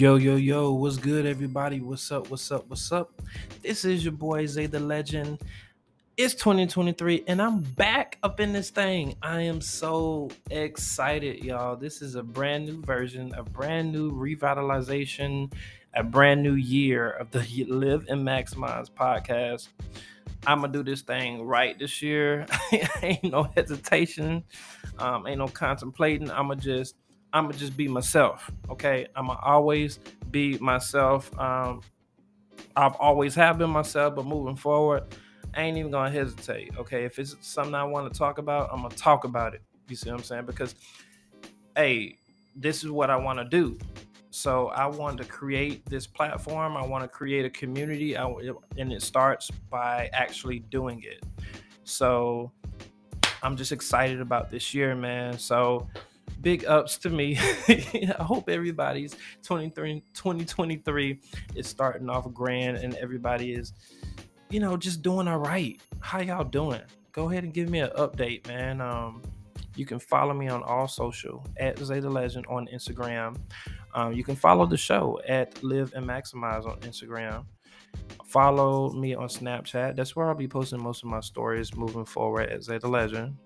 Yo, yo, yo, what's good, everybody? What's up? What's up? What's up? This is your boy Zay the Legend. It's 2023, and I'm back up in this thing. I am so excited, y'all. This is a brand new version, a brand new revitalization, a brand new year of the Live and Maximize podcast. I'm gonna do this thing right this year. ain't no hesitation, um, ain't no contemplating. I'm gonna just I'm gonna just be myself. Okay, I'm gonna always be myself. Um, I've always have been myself, but moving forward, I ain't even gonna hesitate. Okay, if it's something I want to talk about, I'm gonna talk about it. You see what I'm saying? Because, hey, this is what I want to do. So I want to create this platform. I want to create a community, I, and it starts by actually doing it. So I'm just excited about this year, man. So big ups to me. I hope everybody's 23, 2023 is starting off grand and everybody is, you know, just doing all right. How y'all doing? Go ahead and give me an update, man. Um, you can follow me on all social at the Legend on Instagram. Um, you can follow the show at Live and Maximize on Instagram. Follow me on Snapchat. That's where I'll be posting most of my stories moving forward at the Legend.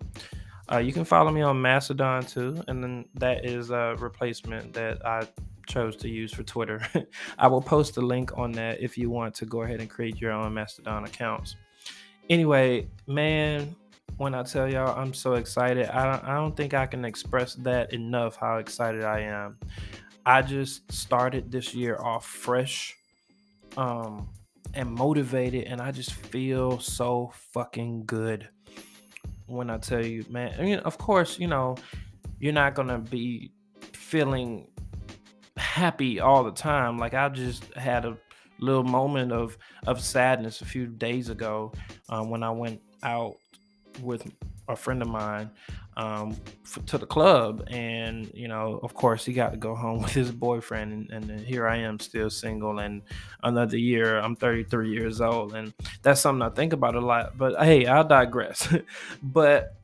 Uh, you can follow me on Mastodon too, and then that is a replacement that I chose to use for Twitter. I will post a link on that if you want to go ahead and create your own Mastodon accounts. Anyway, man, when I tell y'all I'm so excited, I don't, I don't think I can express that enough how excited I am. I just started this year off fresh um, and motivated, and I just feel so fucking good when I tell you, man. I mean, of course, you know, you're not gonna be feeling happy all the time. Like I just had a little moment of of sadness a few days ago um, when I went out with a friend of mine um, to the club, and you know, of course, he got to go home with his boyfriend, and, and here I am still single, and another year, I'm 33 years old, and that's something I think about a lot. But hey, I'll digress. but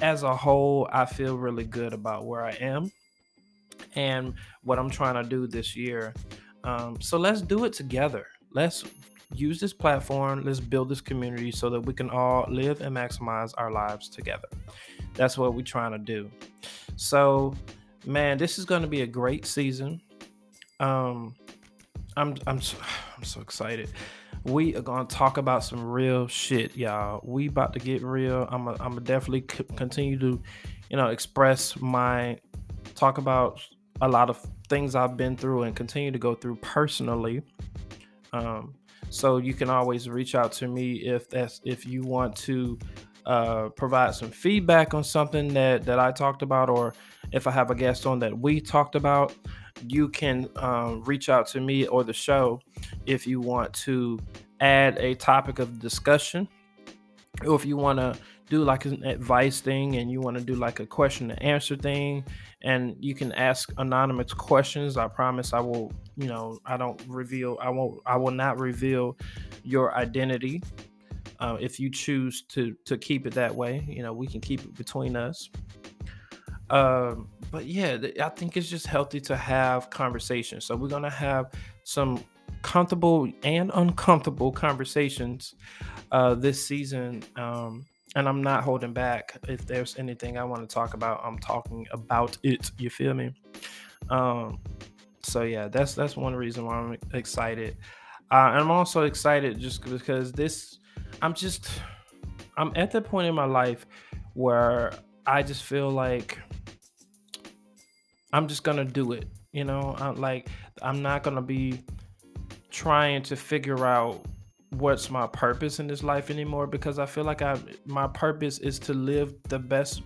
as a whole, I feel really good about where I am and what I'm trying to do this year. Um, so let's do it together. Let's use this platform. Let's build this community so that we can all live and maximize our lives together. That's what we're trying to do. So, man, this is going to be a great season. Um, I'm I'm so, I'm so excited. We are gonna talk about some real shit, y'all. We about to get real. I'm a, I'm gonna definitely c- continue to, you know, express my talk about a lot of things I've been through and continue to go through personally. Um, so you can always reach out to me if that's if you want to uh, provide some feedback on something that that I talked about, or if I have a guest on that we talked about, you can um, reach out to me or the show if you want to add a topic of discussion, or if you want to do like an advice thing and you want to do like a question and answer thing and you can ask anonymous questions i promise i will you know i don't reveal i won't i will not reveal your identity uh, if you choose to to keep it that way. You know we can keep it between us. Um, but yeah i think it's just healthy to have conversations. So we're gonna have some comfortable and uncomfortable conversations uh, this season um, and i'm not holding back. If there's anything i want to talk about i'm talking about it. You feel me? Um, so yeah that's that's one reason why i'm excited uh, i'm also excited just because this I'm just I'm at the point in my life where I just feel like I'm just gonna do it. You know, I'm like I'm not gonna be trying to figure out what's my purpose in this life anymore because I feel like I my purpose is to live the best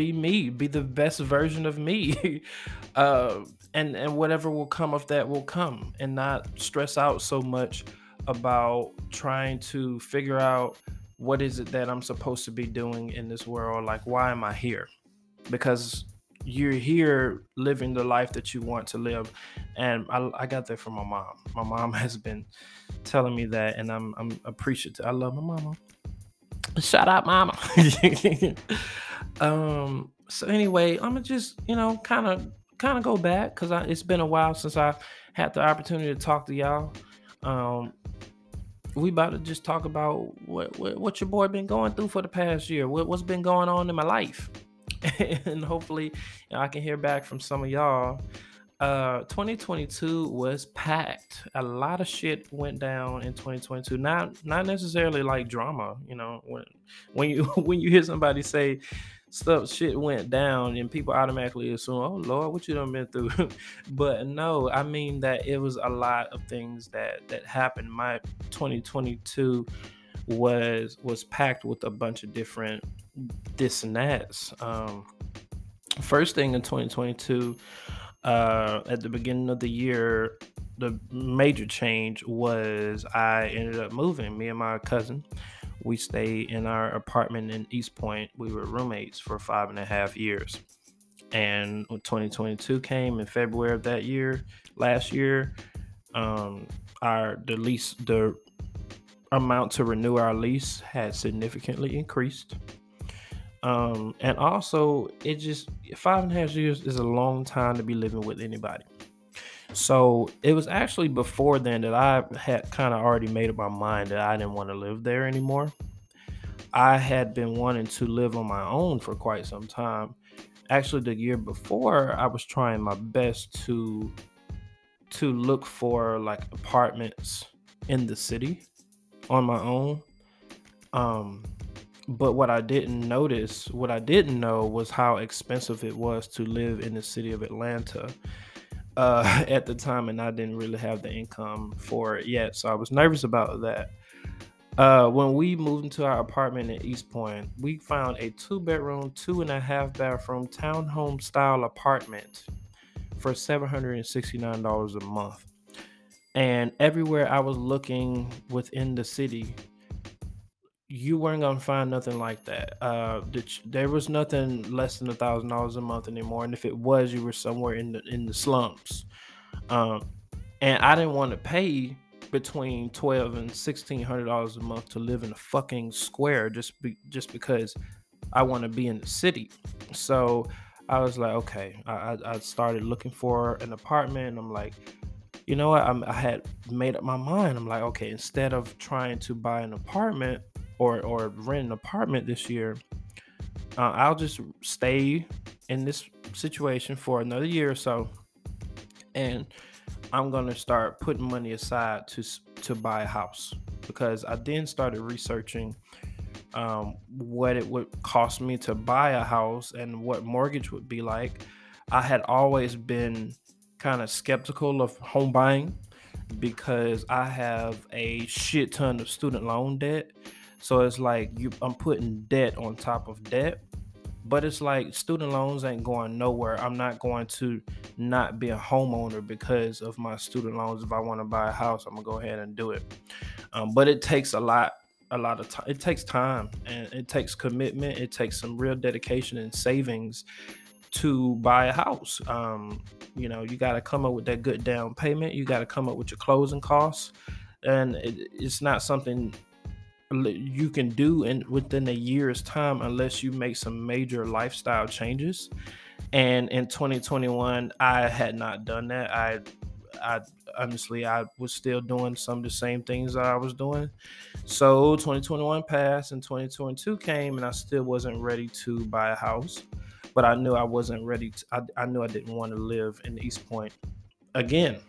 be me, be the best version of me. uh, and and whatever will come of that will come and not stress out so much about trying to figure out what is it that I'm supposed to be doing in this world? Like, why am I here? Because you're here living the life that you want to live. And I, I got that from my mom. My mom has been telling me that, and I'm, I'm appreciative. I love my mama. Shout out, mama. um, so anyway, I'm gonna just, you know, kind of kind of go back because it's been a while since I had the opportunity to talk to y'all. Um, we about to just talk about what, what, what your boy been going through for the past year. What, what's been going on in my life, and hopefully you know, I can hear back from some of y'all. Uh, 2022 was packed. A lot of shit went down in 2022. Not not necessarily like drama. You know, when when you when you hear somebody say stuff shit went down and people automatically assume oh lord what you done been through but no i mean that it was a lot of things that that happened my 2022 was was packed with a bunch of different this and that's um first thing in 2022 uh at the beginning of the year the major change was i ended up moving me and my cousin we stayed in our apartment in East Point. We were roommates for five and a half years. And 2022 came in February of that year, last year, um, our the lease the amount to renew our lease had significantly increased. Um, and also it just five and a half years is a long time to be living with anybody. So it was actually before then that I had kind of already made up my mind that I didn't want to live there anymore. I had been wanting to live on my own for quite some time. Actually, the year before, I was trying my best to to look for like apartments in the city on my own. Um, but what I didn't notice, what I didn't know was how expensive it was to live in the city of Atlanta uh, at the time, and I didn't really have the income for it yet. So I was nervous about that. Uh, when we moved into our apartment in East Point, we found a two bedroom, two and a half bathroom townhome style apartment for $769 a month. And everywhere I was looking within the city, you weren't gonna find nothing like that. Uh, there was nothing less than a thousand dollars a month anymore, and if it was, you were somewhere in the in the slums. Um, and I didn't want to pay between twelve and sixteen hundred dollars a month to live in a fucking square just be, just because I want to be in the city. So I was like, okay. I, I started looking for an apartment, I'm like, you know what? I'm, I had made up my mind. I'm like, okay, instead of trying to buy an apartment or or rent an apartment this year, uh, I'll just stay in this situation for another year or so, and I'm gonna start putting money aside to to buy a house because I then started researching um, what it would cost me to buy a house and what mortgage would be like. I had always been kind of skeptical of home buying because I have a shit ton of student loan debt so it's like you I'm putting debt on top of debt. But it's like student loans ain't going nowhere. I'm not going to not be a homeowner because of my student loans. If I want to buy a house, I'm gonna go ahead and do it. Um, but it takes a lot a lot of time. It takes time and it takes commitment. It takes some real dedication and savings to buy a house. Um, you know, you got to come up with that good down payment. You got to come up with your closing costs, and it, it's not something you can do in within a year's time unless you make some major lifestyle changes. And in 2021, I had not done that. I, I honestly, I was still doing some of the same things that I was doing. So 2021 passed and 2022 came, and I still wasn't ready to buy a house. But I knew I wasn't ready. To, I, I knew I didn't want to live in East Point again.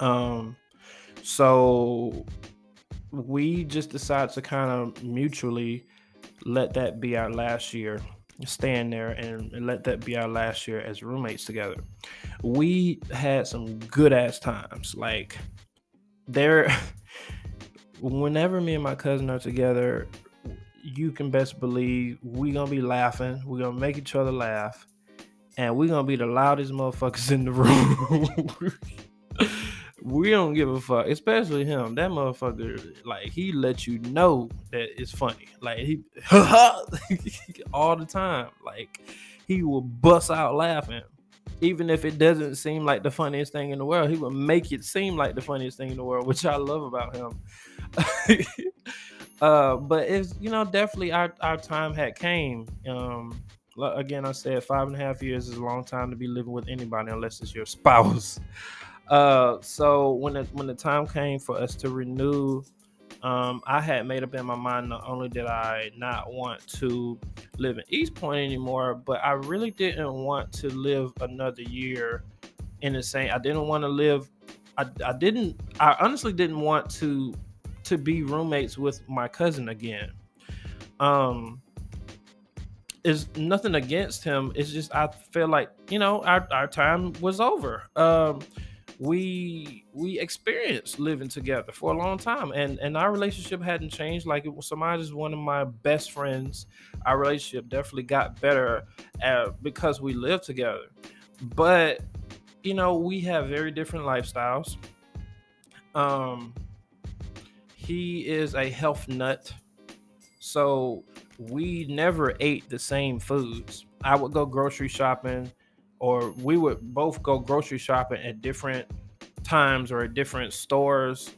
Um, so we just decided to kind of mutually let that be our last year staying there and, and, let that be our last year as roommates together. We had some good ass times. Like there whenever me and my cousin are together, you can best believe we gonna be laughing. We're gonna make each other laugh. And we're gonna be the loudest motherfuckers in the room. We don't give a fuck, especially him. That motherfucker, like he let you know that it's funny. Like he all the time. Like he will bust out laughing. Even if it doesn't seem like the funniest thing in the world, he will make it seem like the funniest thing in the world, which I love about him. uh, but it's you know definitely our, our time had came. Um, again, I said five and a half years is a long time to be living with anybody unless it's your spouse. Uh, so when it, when the time came for us to renew, um, I had made up in my mind not only did I not want to live in East Point anymore, but I really didn't want to live another year in the same. I didn't want to live. I, I didn't. I honestly didn't want to to be roommates with my cousin again. Um, is nothing against him. It's just I feel like you know our our time was over. Um, we we experienced living together for a long time, and and our relationship hadn't changed. Like it was, Samaj is one of my best friends. Our relationship definitely got better uh, because we lived together. But you know, we have very different lifestyles. Um, he is a health nut, so we never ate the same foods. I would go grocery shopping, or we would both go grocery shopping at different times or at different stores.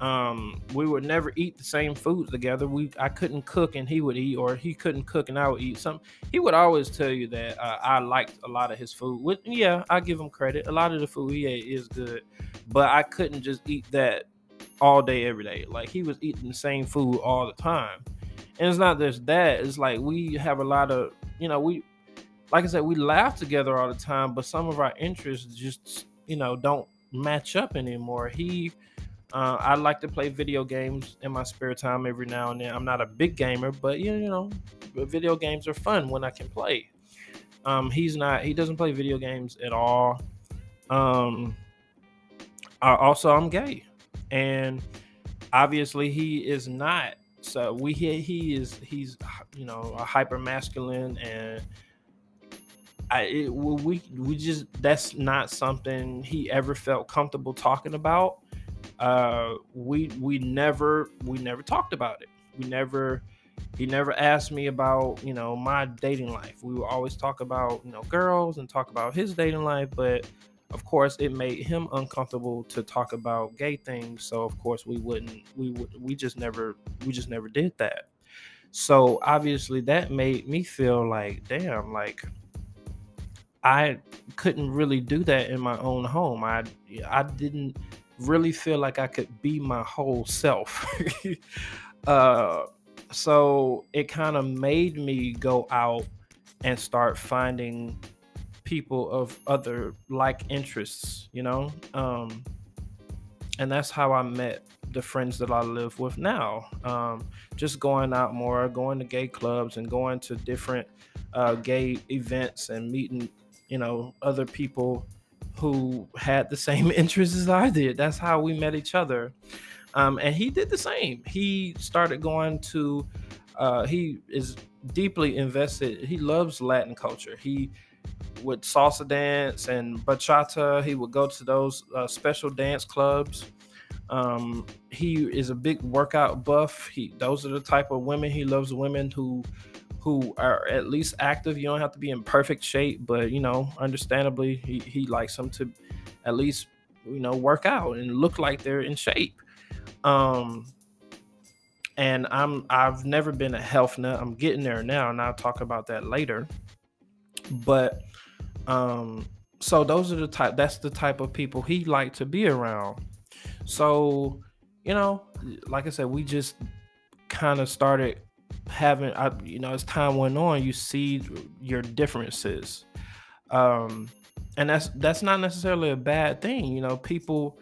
Um, we would never eat the same food together. We I couldn't cook and he would eat, or he couldn't cook and I would eat. Some he would always tell you that uh, I liked a lot of his food. With yeah, I give him credit. A lot of the food he ate is good, but I couldn't just eat that all day every day. Like he was eating the same food all the time. And it's not just that, it's like we have a lot of, you know, we like I said, we laugh together all the time, but some of our interests just, you know, don't match up anymore. He uh, I like to play video games in my spare time every now and then. I'm not a big gamer, but you know, video games are fun when I can play. Um, he's not. He doesn't play video games at all. Um, I, also, I'm gay, and obviously, he is not so we he, he is he's you know a hyper masculine and I it, we we just that's not something he ever felt comfortable talking about. Uh, we we never we never talked about it. We never he never asked me about you know my dating life. We would always talk about you know girls and talk about his dating life, but of course it made him uncomfortable to talk about gay things so of course we wouldn't we would we just never we just never did that so obviously that made me feel like damn like i couldn't really do that in my own home i i didn't really feel like i could be my whole self uh so it kind of made me go out and start finding people of other like interests, you know? Um, and that's how I met the friends that I live with now. Um, just going out more, going to gay clubs and going to different uh, gay events and meeting, you know, other people who had the same interests as I did. That's how we met each other. Um, and he did the same. He started going to, uh, he is deeply invested. He loves Latin culture. He with salsa dance and bachata. He would go to those uh, special dance clubs. Um, he is a big workout buff. He those are the type of women he loves. Women who who are at least active. You don't have to be in perfect shape, but you know, understandably, he, he likes them to at least you know work out and look like they're in shape. Um, and I'm I've never been a health nut. I'm getting there now, and I'll talk about that later. But um, so those are the type. That's the type of people he liked to be around. So, you know, like I said, we just kind of started having. I, you know, as time went on, you see your differences, um, and that's that's not necessarily a bad thing. You know, people,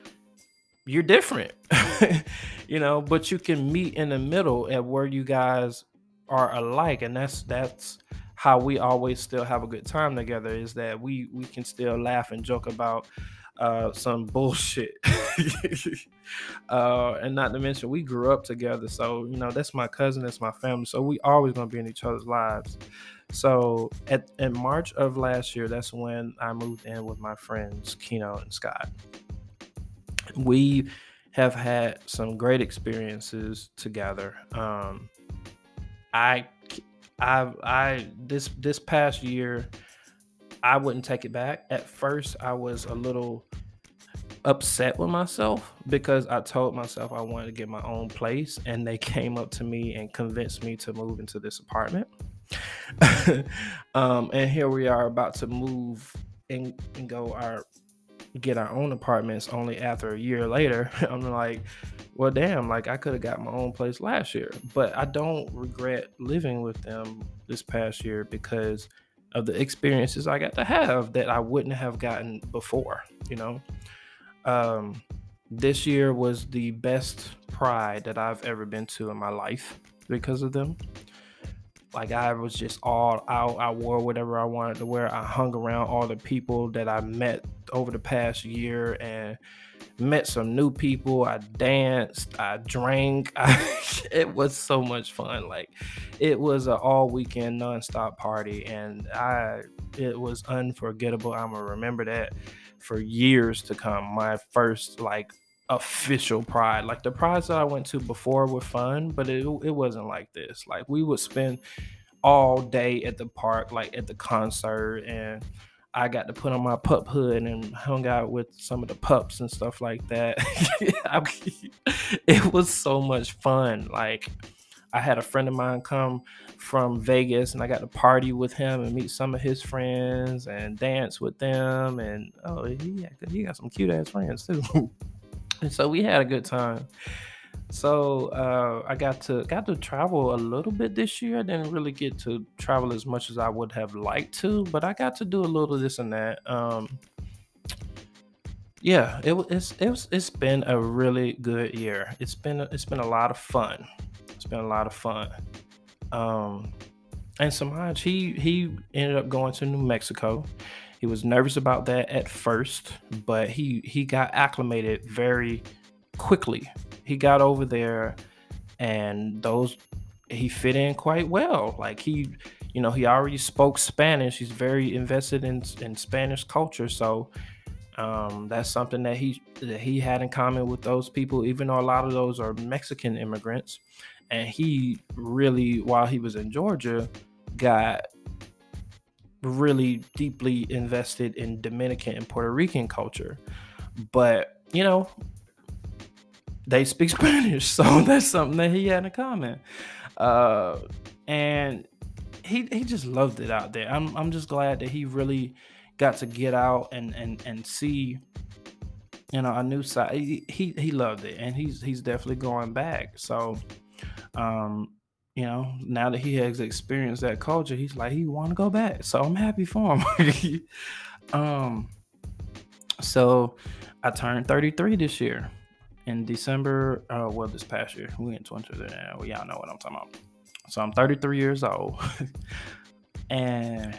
you're different. you know, but you can meet in the middle at where you guys are alike, and that's that's how we always still have a good time together is that we we can still laugh and joke about uh, some bullshit. uh, and not to mention, we grew up together. So, you know, that's my cousin, that's my family. So, we always going to be in each other's lives. So, at in March of last year, that's when I moved in with my friends, Keno and Scott. We have had some great experiences together. Um, I I I this this past year I wouldn't take it back. At first I was a little upset with myself because I told myself I wanted to get my own place and they came up to me and convinced me to move into this apartment. um, and here we are about to move and, and go our get our own apartments only after a year later. I'm like, well, damn, like I could have got my own place last year, but I don't regret living with them this past year because of the experiences I got to have that I wouldn't have gotten before, you know. Um, this year was the best pride that I've ever been to in my life because of them. Like I was just all out. I wore whatever I wanted to wear. I hung around all the people that I met over the past year and met some new people. I danced, I drank. I, it was so much fun. Like it was an all weekend nonstop party and I it was unforgettable. I'm gonna remember that for years to come. My first like official pride. Like the prides that I went to before were fun, but it it wasn't like this. Like we would spend all day at the park, like at the concert, and I got to put on my pup hood and hung out with some of the pups and stuff like that. it was so much fun. Like I had a friend of mine come from Vegas and I got to party with him and meet some of his friends and dance with them. And oh, he, he got some cute ass friends too. and so we had a good time. So uh, I got to got to travel a little bit this year. I didn't really get to travel as much as I would have liked to, but I got to do a little of this and that. Um, yeah, it it's it was, it's been a really good year. It's been it's been a lot of fun. It's been a lot of fun. Um, and Samaj he he ended up going to New Mexico. He was nervous about that at first, but he he got acclimated very quickly. He got over there and those he fit in quite well. Like he, you know, he already spoke Spanish. He's very invested in in Spanish culture, so um, that's something that he that he had in common with those people. Even though a lot of those are Mexican immigrants, and he really, while he was in Georgia, got really deeply invested in Dominican and Puerto Rican culture. But you know, they speak Spanish, so that's something that he had in common. Uh, and he he just loved it out there. I'm I'm just glad that he really got to get out and and and see you know a new side. He he, he loved it, and he's he's definitely going back. So, um, you know, now that he has experienced that culture, he's like he want to go back. So I'm happy for him. um, so I turned 33 this year in December, uh, well, this past year, we in 20 now. Well, y'all know what I'm talking about. So I'm 33 years old, and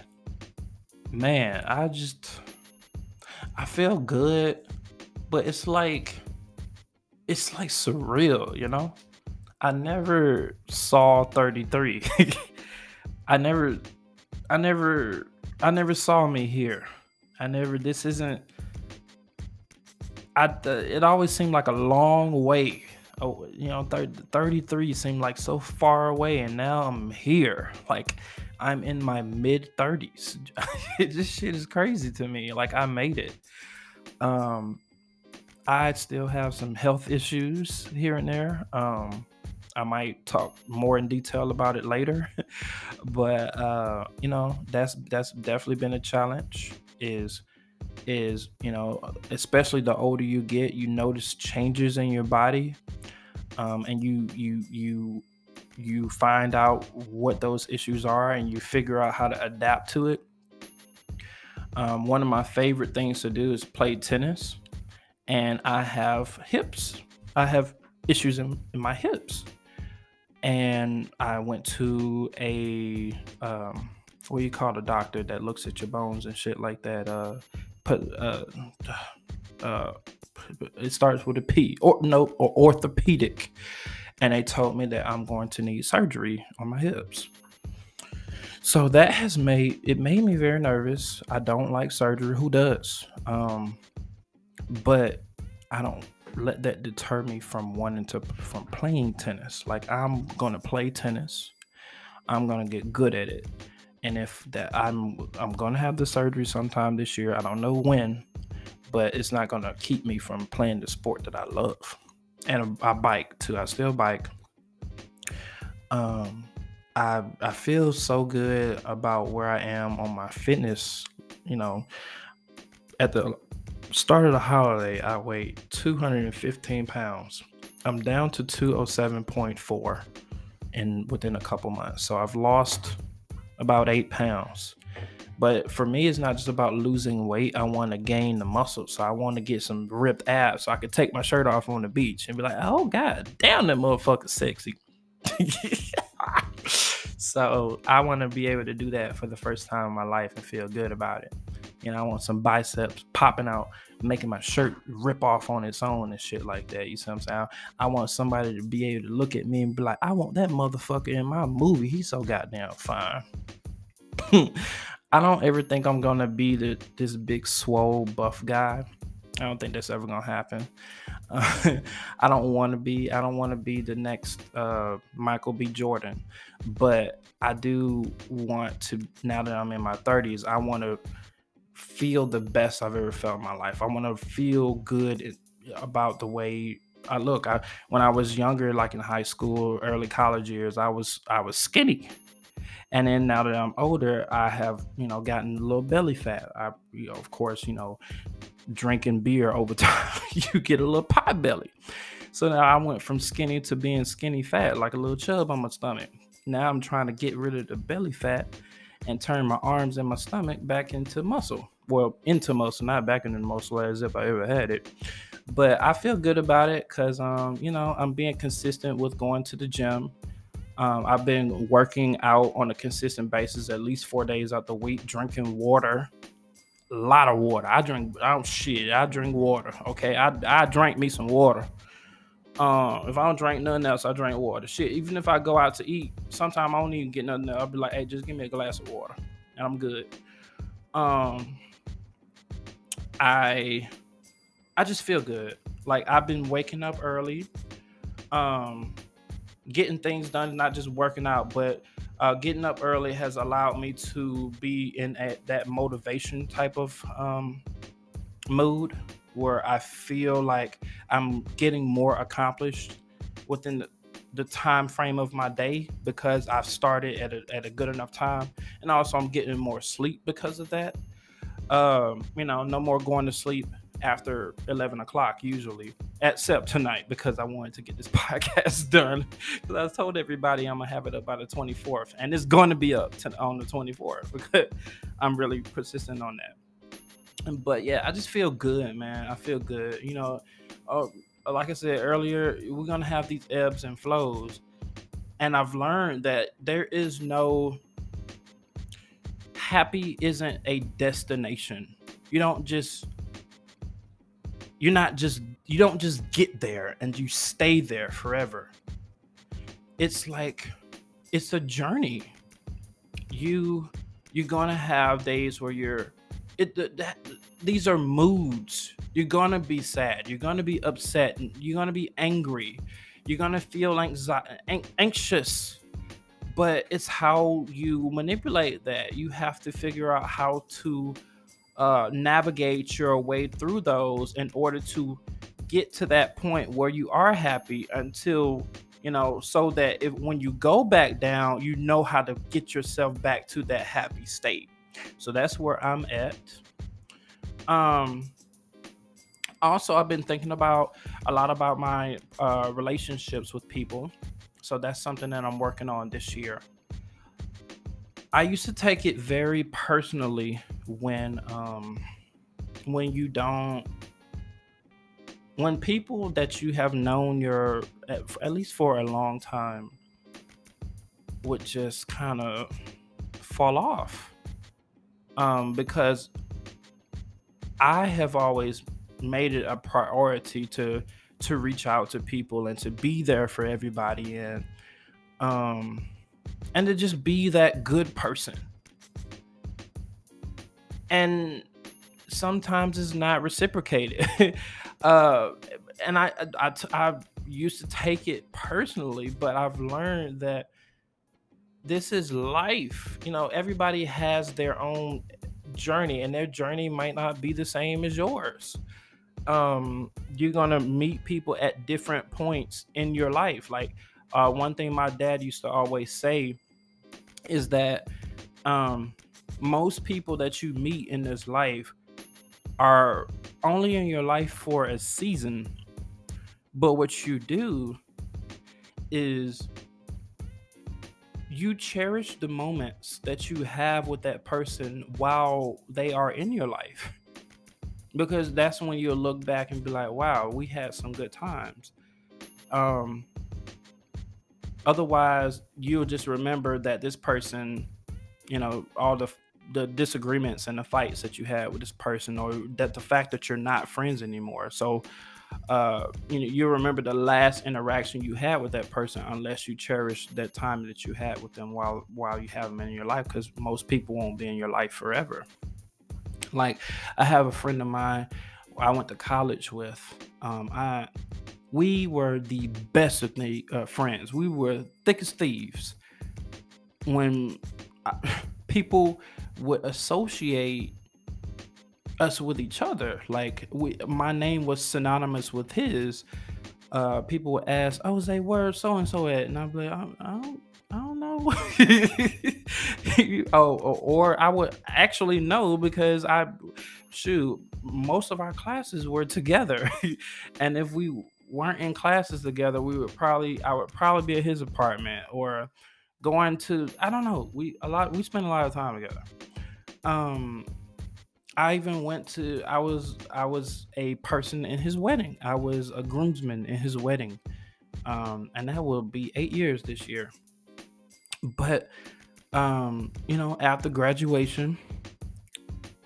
man, I just I feel good, but it's like it's like surreal, you know. I never saw 33. I never, I never, I never saw me here. I never. This isn't I it always seemed like a long way. Oh, you know, 30, 33 seemed like so far away, and now I'm here. Like I'm in my mid 30s. this shit is crazy to me. Like I made it. Um, I still have some health issues here and there. Um, I might talk more in detail about it later, but uh, you know, that's that's definitely been a challenge. Is is you know especially the older you get you notice changes in your body um, and you you you you find out what those issues are and you figure out how to adapt to it. Um, one of my favorite things to do is play tennis and i have hips. I have issues in, in my hips. And i went to a um, what do you call a doctor that looks at your bones and shit like that? Uh uh, uh, it starts with a P or no or orthopedic, and they told me that I'm going to need surgery on my hips. So that has made it made me very nervous. I don't like surgery. Who does? Um, but I don't let that deter me from wanting to from playing tennis. Like I'm gonna play tennis. I'm gonna get good at it and if that I'm I'm gonna have the surgery sometime this year. I don't know when, but it's not gonna keep me from playing the sport that I love. And I bike too. I still bike. Um, I I feel so good about where I am on my fitness. You know, at the start of the holiday, I weighed 215 pounds. I'm down to 207.4 in within a couple months. So I've lost about eight pounds. But for me, it's not just about losing weight. I want to gain the muscle. So I want to get some ripped abs so I could take my shirt off on the beach and be like, oh, God, damn, that motherfucker's sexy. so I want to be able to do that for the first time in my life and feel good about it. You know, I want some biceps popping out, making my shirt rip off on its own and shit like that. You see what I'm saying? I want somebody to be able to look at me and be like, I want that motherfucker in my movie. He's so goddamn fine. I don't ever think I'm gonna be the this big swole buff guy. I don't think that's ever gonna happen. Uh, I don't want to be. I don't want to be the next uh, Michael B. Jordan, but I do want to. Now that I'm in my 30s, I want to feel the best I've ever felt in my life. I want to feel good about the way I look. I when I was younger, like in high school, early college years, I was I was skinny. And then now that I'm older, I have, you know, gotten a little belly fat. I, you know, of course, you know, drinking beer over time, you get a little pot belly. So now I went from skinny to being skinny fat, like a little chub on my stomach. Now I'm trying to get rid of the belly fat and turn my arms and my stomach back into muscle. Well, into muscle, not back into muscle as if I ever had it. But I feel good about it because, um, you know, I'm being consistent with going to the gym. Um, I've been working out on a consistent basis, at least four days out the week, drinking water, a lot of water. I drink, oh shit, I drink water. Okay, I I drank me some water. Um, if I don't drink nothing else, I drink water. Shit, even if I go out to eat, sometimes I don't even get nothing. Else. I'll be like, hey, just give me a glass of water, and I'm good. Um, I I just feel good. Like I've been waking up early. Um, getting things done, not just working out, but uh, getting up early has allowed me to be in that motivation type of um, mood where I feel like I'm getting more accomplished within the, the time frame of my day because I've started at a, at a good enough time, and also I'm getting more sleep because of that. Um, you know, no more going to sleep after 11 o'clock usually except tonight because i wanted to get this podcast done. Because i told everybody i'm gonna have it up by the 24th and it's going to be up to, on the 24th because i'm really persistent on that but yeah i just feel good man. I feel good you know uh, like i said earlier we're gonna have these ebbs and flows and i've learned that there is no happy isn't a destination. You don't just you're not just you don't just get there and you stay there forever. It's like it's a journey. You you're gonna have days where you're it that, these are moods. You're gonna be sad. You're gonna be upset. You're gonna be angry. You're gonna feel anxi- anxious. But it's how you manipulate that. You have to figure out how to uh, navigate your way through those in order to get to that point where you are happy until you know so that if when you go back down you know how to get yourself back to that happy state so that's where i'm at. Um also i've been thinking about a lot about my uh, relationships with people. So that's something that i'm working on this year. I used to take it very personally when um when you don't when people that you have known your at, at least for a long time would just kind of fall off um because I have always made it a priority to to reach out to people and to be there for everybody and um and to just be that good person. And sometimes it's not reciprocated. uh, and I, I, I, I used to take it personally, but I've learned that this is life. You know, everybody has their own journey, and their journey might not be the same as yours. Um, you're gonna meet people at different points in your life. Like uh, one thing my dad used to always say is that um, most people that you meet in this life are only in your life for a season. But what you do is you cherish the moments that you have with that person while they are in your life. Because that's when you'll look back and be like, wow, we had some good times. Um, otherwise, you'll just remember that this person, you know, all the the disagreements and the fights that you had with this person or that the fact that you're not friends anymore so uh, you know you remember the last interaction you had with that person unless you cherish that time that you had with them while while you have them in your life because most people won't be in your life forever. Like i have a friend of mine i went to college with um, i we were the best of the, uh, friends. We were thick as thieves. When I, people would associate us with each other. Like we, my name was synonymous with his. Uh, people would ask, "Oh, say where so and so at?" And I'd be like, "I, I don't, I don't know." oh, or I would actually know because I, shoot, most of our classes were together, and if we weren't in classes together, we would probably, I would probably be at his apartment or going to, I don't know, we a lot, we spent a lot of time together. Um, I even went to I was I was a person in his wedding. I was a groomsman in his wedding. Um, and that will be eight years this year. But um, you know, after graduation,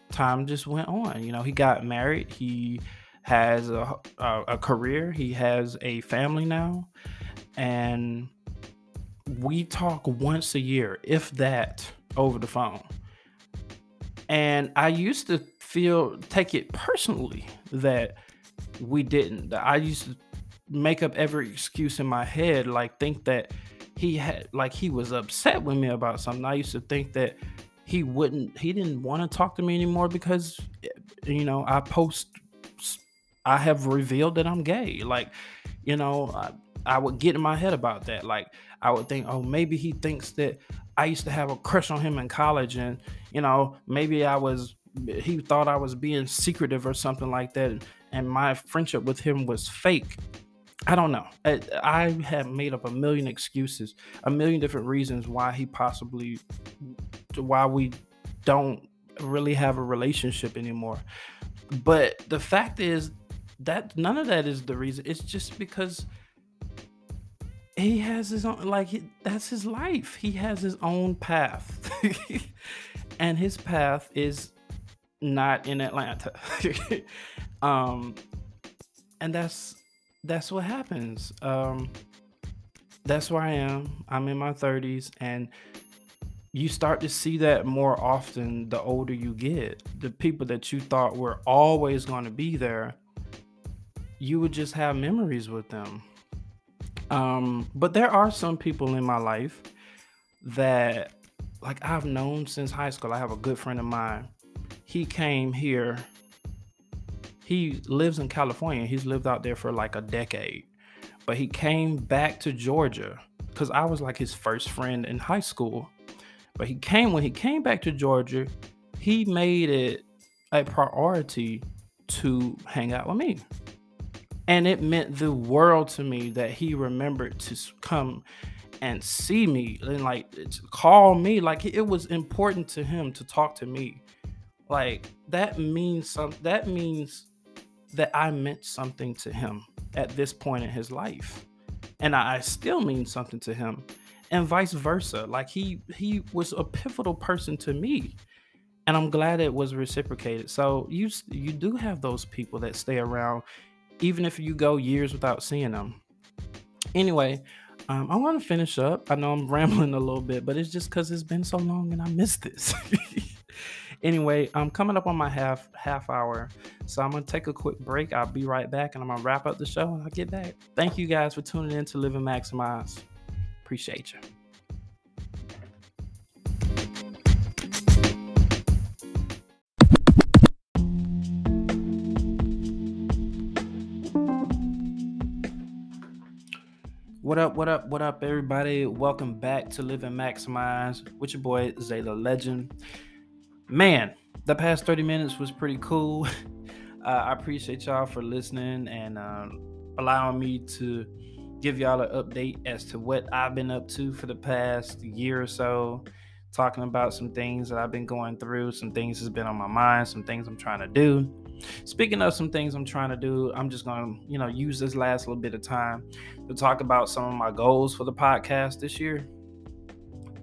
time just went on. You know, he got married. He has a, a, a career. He has a family now, and we talk once a year, if that, over the phone. And I used to feel take it personally that we didn't. I used to make up every excuse in my head, like think that he had like he was upset with me about something. I used to think that he wouldn't he didn't want to talk to me anymore because eh, you know, I post I have revealed that I'm gay. Like, you know, I, I would get in my head about that. Like I would think, oh, maybe he thinks that I used to have a crush on him in college and you know, maybe I was he thought I was being secretive or something like that, and my friendship with him was fake. I don't know. I, I have made up a million excuses, a million different reasons why he possibly, why we don't really have a relationship anymore. But the fact is that none of that is the reason. It's just because he has his own like that's his life. He has his own path. And his path is not in atlanta. Um and that's that's what happens. Um that's where i am. I'm in my 30s and you start to see that more often the older you get. The people that you thought were always going to be there you would just have memories with them um, but there are some people in my life that like I've known since high school. I have a good friend of mine. He came here. He lives in California. He's lived out there for like a decade. But he came back to Georgia because I was like his first friend in high school. But he came when he came back to Georgia, he made it a priority to hang out with me. And it meant the world to me that he remembered to come and see me and like call me. Like it was important to him to talk to me. Like that means some that means that I meant something to him at this point in his life. And I still mean something to him. And vice versa. Like he he was a pivotal person to me and I'm glad it was reciprocated. So you you do have those people that stay around even if you go years without seeing them. Anyway, um, I want to finish up. I know I'm rambling a little bit, but it's just because it's been so long and I missed this. anyway, I'm coming up on my half half hour, so I'm gonna take a quick break. I'll be right back, and I'm gonna wrap up the show, and I'll get back. Thank you guys for tuning in to Live and Maximize. Appreciate you. What up, what up, what up, everybody? Welcome back to Live and Maximize with your boy Zay the Legend. Man, the past 30 minutes was pretty cool. Uh, I appreciate y'all for listening and um, allowing me to give y'all an update as to what I've been up to for the past year or so. Talking about some things that I've been going through, some things that's been on my mind, some things I'm trying to do. Speaking of some things I'm trying to do, I'm just gonna, you know, use this last little bit of time to talk about some of my goals for the podcast this year.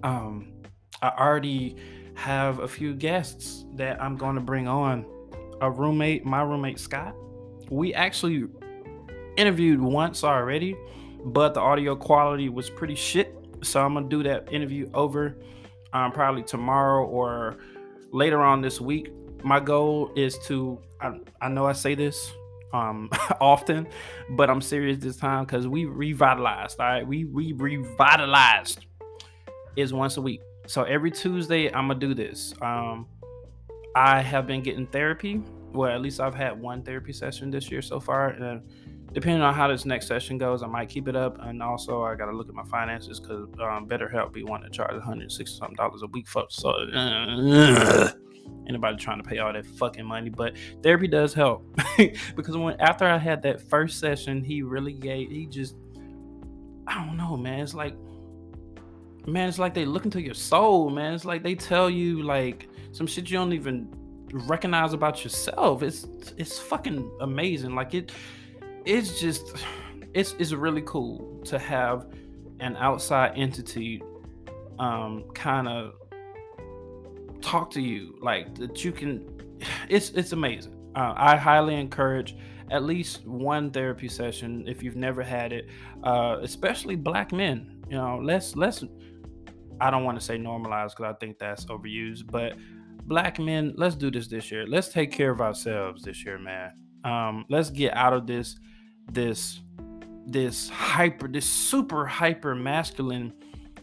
Um, I already have a few guests that I'm going to bring on a roommate, my roommate Scott. We actually interviewed once already, but the audio quality was pretty shit. So I'm gonna do that interview over um, probably tomorrow or later on this week. My goal is to I, I know I say this um often, but I'm serious this time because we revitalized. All right, we we revitalized is once a week. So every Tuesday I'm gonna do this. Um I have been getting therapy. Well, at least I've had one therapy session this year so far. And depending on how this next session goes, I might keep it up. And also, I got to look at my finances because um, BetterHelp be wanting to charge 160 something dollars a week for so. Uh, anybody trying to pay all that fucking money, but therapy does help because when after I had that first session, he really gave. He just, I don't know, man. It's like, man, it's like they look into your soul, man. It's like they tell you like some shit you don't even recognize about yourself. It's it's fucking amazing. Like it it's just it's it's really cool to have an outside entity um kind of talk to you like that you can it's it's amazing. Uh, I highly encourage at least one therapy session if you've never had it, uh, especially black men. You know, let's let's. I don't want to say normalize because I think that's overused, but black men, let's do this this year. Let's take care of ourselves this year, man. Um, let's get out of this, this, this hyper, this super hyper masculine,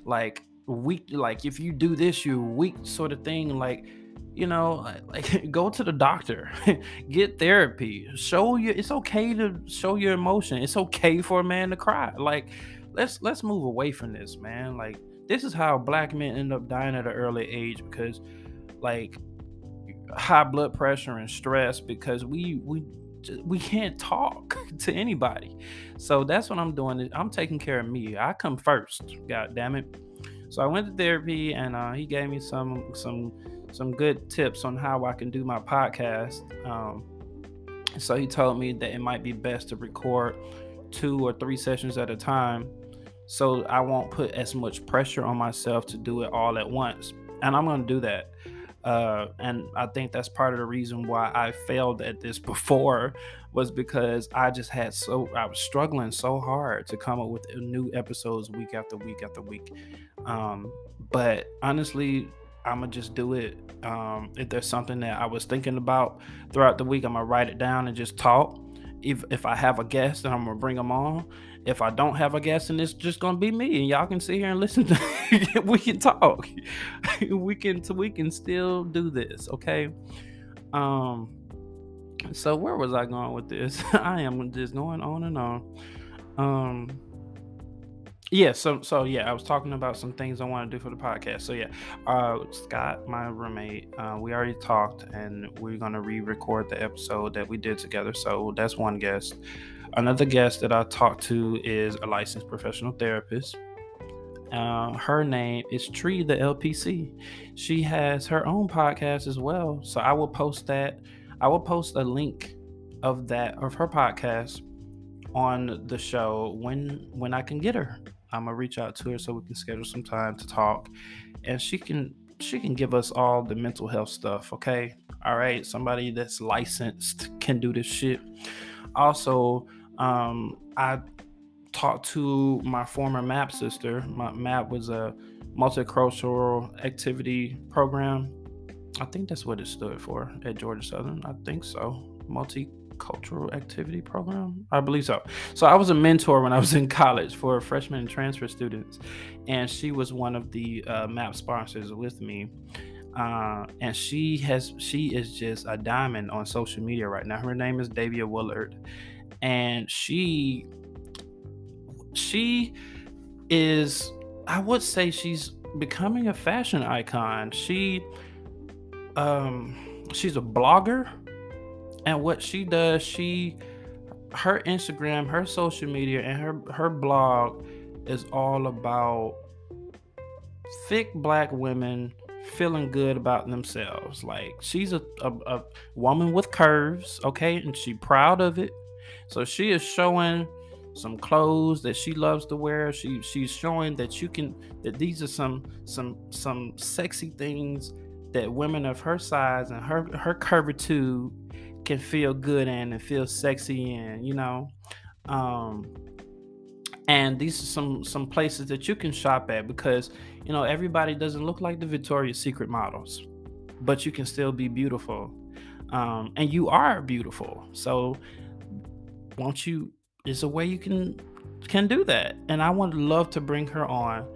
like weak, like if you do this, you're weak sort of thing. Like, you know, like go to the doctor, get therapy. Show you it's okay to show your emotion. It's okay for a man to cry. Like, let's let's move away from this, man. Like, this is how black men end up dying at an early age because like high blood pressure and stress because we we we can't talk to anybody. So that's what I'm doing. I'm taking care of me. I come first. God damn it. So I went to therapy and uh, he gave me some some some good tips on how I can do my podcast. Um, so he told me that it might be best to record two or three sessions at a time so I won't put as much pressure on myself to do it all at once. And I'm going to do that. Uh, and I think that's part of the reason why I failed at this before was because I just had so I was struggling so hard to come up with new episodes week after week after week. Um, but honestly, I'm gonna just do it. Um, if there's something that I was thinking about throughout the week, I'm gonna write it down and just talk. If if I have a guest, then I'm gonna bring them on if I don't have a guest and it's just gonna be me and y'all can sit here and listen to we can talk. we can we can still do this, okay? Um so where was I going with this? I am just going on and on. Um yeah, so so yeah, I was talking about some things I want to do for the podcast. So yeah, uh, Scott, my roommate, uh, we already talked, and we're gonna re-record the episode that we did together. So that's one guest. Another guest that I talked to is a licensed professional therapist. Uh, her name is Tree the LPC. She has her own podcast as well. So I will post that. I will post a link of that of her podcast on the show when when I can get her. I'm gonna reach out to her so we can schedule some time to talk, and she can she can give us all the mental health stuff. Okay, all right. Somebody that's licensed can do this shit. Also, um, I talked to my former MAP sister. My MAP was a multicultural activity program. I think that's what it stood for at Georgia Southern. I think so. Multicultural activity program. I believe so. So I was a mentor when I was in college for freshmen and transfer students, and she was one of the uh, MAP sponsors with me. Uh, and she has she is just a diamond on social media right now. Her name is Davia Willard, and she she is I would say she's becoming a fashion icon. She um she's a blogger and what she does, she her Instagram, her social media and her her blog is all about thick black women feeling good about themselves. Like she's a, a, a woman with curves, okay, and she proud of it. So she is showing some clothes that she loves to wear. She she's showing that you can that these are some some some sexy things that women of her size and her her curvature can feel good in and feel sexy in, you know. Um and these are some some places that you can shop at because you know everybody doesn't look like the Victoria's Secret models, but you can still be beautiful. Um, and you are beautiful. So won't you is a way you can can do that. And I would love to bring her on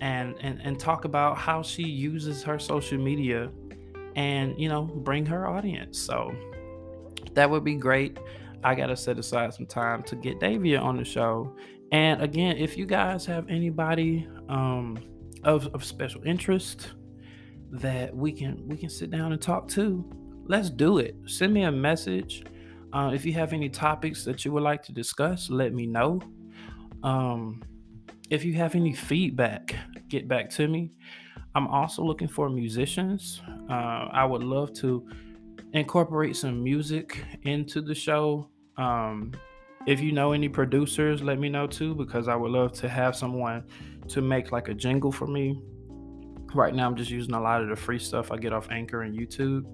and and and talk about how she uses her social media and you know bring her audience. So that would be great. I gotta set aside some time to get Davia on the show. And again, if you guys have anybody um, of, of special interest that we can we can sit down and talk to, let's do it. Send me a message uh, if you have any topics that you would like to discuss, let me know. Um, if you have any feedback, get back to me. I'm also looking for musicians. Uh, I would love to incorporate some music into the show. Um, if you know any producers, let me know too, because I would love to have someone to make like a jingle for me. Right now, I'm just using a lot of the free stuff I get off Anchor and YouTube.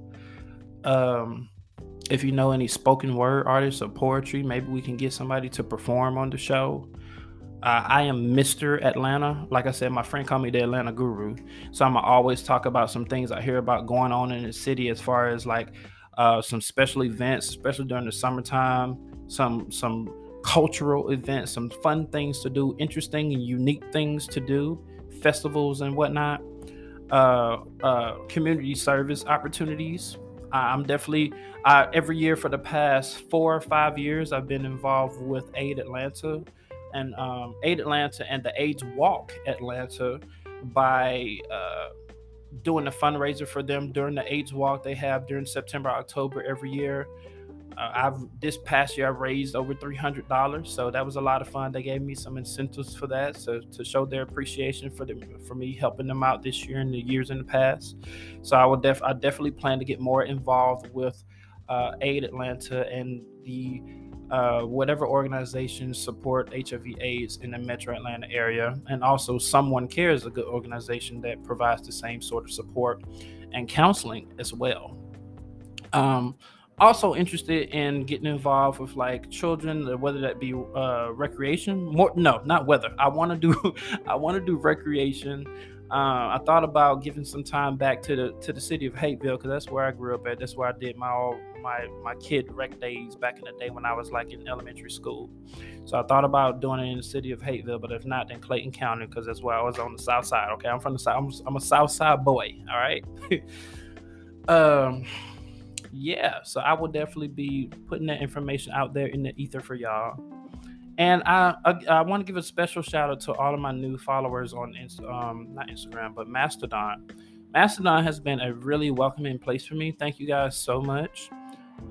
Um, if you know any spoken word artists or poetry, maybe we can get somebody to perform on the show. Uh, I am Mr. Atlanta. Like I said, my friend called me the Atlanta Guru. So I'm always talk about some things I hear about going on in the city as far as like uh, some special events, especially during the summertime, some some cultural events, some fun things to do, interesting and unique things to do, festivals and whatnot, uh, uh, community service opportunities I'm definitely every year for the past four or five years I've been involved with Aid Atlanta and um, Aid Atlanta and the AIDS Walk Atlanta by uh, doing a fundraiser for them during the AIDS Walk they have during September October every year. Uh, I've this past year I raised over three hundred dollars, so that was a lot of fun. They gave me some incentives for that, so to show their appreciation for for me helping them out this year and the years in the past. So I will def I definitely plan to get more involved with uh, Aid Atlanta and the uh, whatever organizations support HIV/AIDS in the Metro Atlanta area, and also Someone Cares, a good organization that provides the same sort of support and counseling as well. Um, also interested in getting involved with like children whether that be uh recreation. More no not whether i want to do i want to do recreation uh, i thought about giving some time back to the to the city of Hapeville because that's where i grew up at. That's where i did my all my my kid rec days back in the day when i was like in elementary school. So i thought about doing it in the city of Hapeville but if not then clayton county because that's where i was on the south side okay? I'm from the south i'm, I'm a south side boy all right? Um yeah, so I will definitely be putting that information out there in the ether for y'all. And I I, I want to give a special shout out to all of my new followers on um not Instagram but Mastodon. Mastodon has been a really welcoming place for me. Thank you guys so much.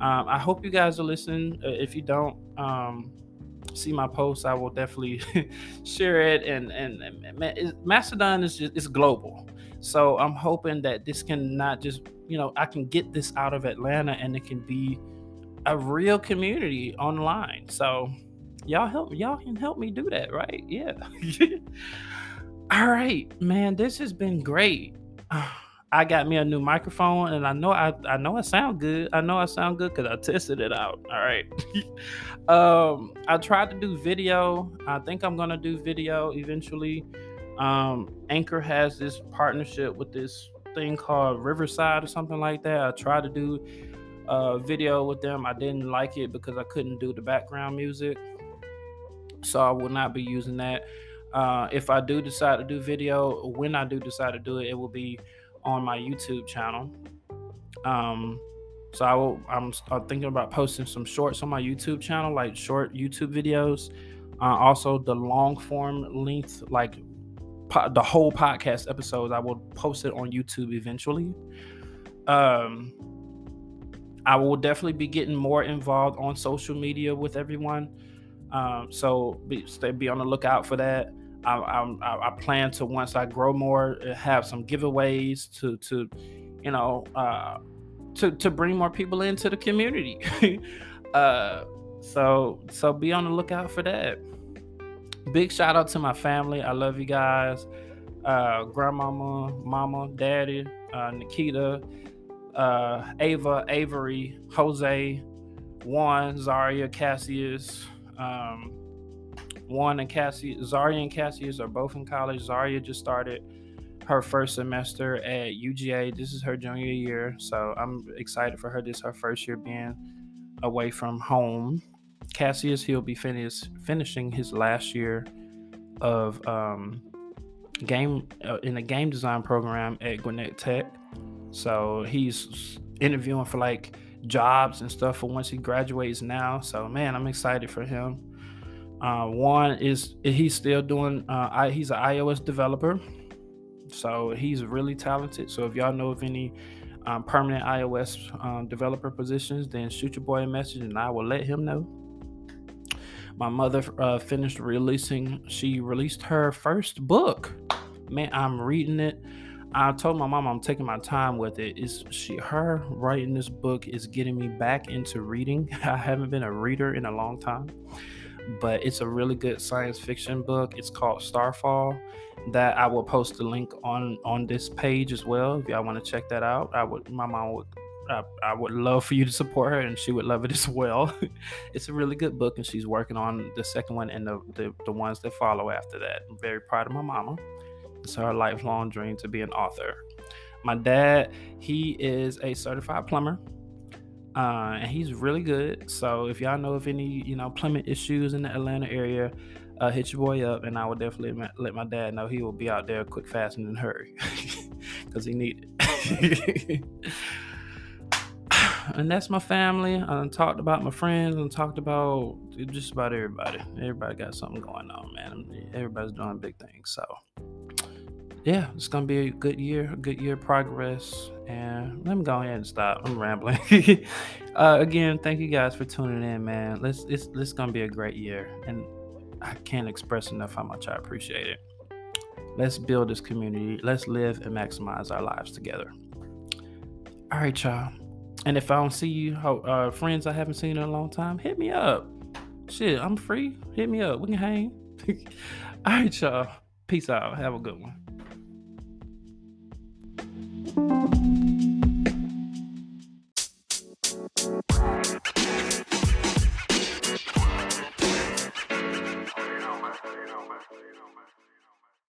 Um, I hope you guys are listening. Uh, if you don't um, see my posts, I will definitely share it. And, and, and Mastodon is just it's global. So I'm hoping that this can not just, you know, I can get this out of Atlanta and it can be a real community online. So y'all help y'all can help me do that, right? Yeah. All right, man, this has been great. I got me a new microphone and I know I, I know I sound good. I know I sound good because I tested it out. All right. um, I tried to do video. I think I'm gonna do video eventually. Um, Anchor has this partnership with this thing called Riverside or something like that. I tried to do a video with them. I didn't like it because I couldn't do the background music. So I will not be using that. Uh, if I do decide to do video, when I do decide to do it, it will be on my YouTube channel. Um, so I will. I'm, I'm thinking about posting some shorts on my YouTube channel, like short YouTube videos Uh, also, the long form length, like po- the whole podcast episodes, I will post it on YouTube eventually. Um, I will definitely be getting more involved on social media with everyone. Um, so be, stay, be on the lookout for that. I, I, I, plan to once I grow more, have some giveaways to to, you know, uh, to to bring more people into the community. uh, so so be on the lookout for that. Big shout out to my family. I love you guys. Uh, grandmama, mama, daddy, uh, Nikita, uh, Ava, Avery, Jose, Juan, Zaria, Cassius. Um, Juan and Cassie, Zaria and Cassius are both in college. Zaria just started her first semester at UGA. This is her junior year, so I'm excited for her. This is her first year being away from home. Cassius, he'll be finish, finishing his last year of um, game uh, in the game design program at Gwinnett Tech. So he's interviewing for like jobs and stuff for once he graduates now. So man, I'm excited for him. Uh, Juan is he's still doing. Uh, I, he's an iOS developer, so he's really talented. So if y'all know of any um, permanent iOS um, developer positions, then shoot your boy a message and I will let him know. My mother uh, finished releasing. She released her first book. Man, I'm reading it. I told my mom I'm taking my time with it. Is she her writing this book is getting me back into reading. I haven't been a reader in a long time, but it's a really good science fiction book. It's called Starfall. That I will post the link on on this page as well. If y'all want to check that out, I would. My mom would. I, I would love for you to support her, and she would love it as well. it's a really good book, and she's working on the second one and the, the the ones that follow after that. I'm very proud of my mama. It's her lifelong dream to be an author. My dad, he is a certified plumber. Uh, and he's really good. So if y'all know of any, you know, plumbing issues in the Atlanta area, uh, hit your boy up, and I will definitely let my dad know he will be out there quick, fast, and in a hurry because he need it. and that's my family. I talked about my friends and talked about just about everybody. Everybody got something going on, man. Everybody's doing big things. So yeah, it's gonna be a good year, a good year progress. And let me go ahead and stop. I'm rambling. uh, again, thank you guys for tuning in, man. Let's it's this gonna be a great year, and I can't express enough how much I appreciate it. Let's build this community. Let's live and maximize our lives together. All right, y'all. And if I don't see you, uh, friends I haven't seen in a long time, hit me up. Shit, I'm free. Hit me up. We can hang. All right, y'all. Peace out. Have a good one. Música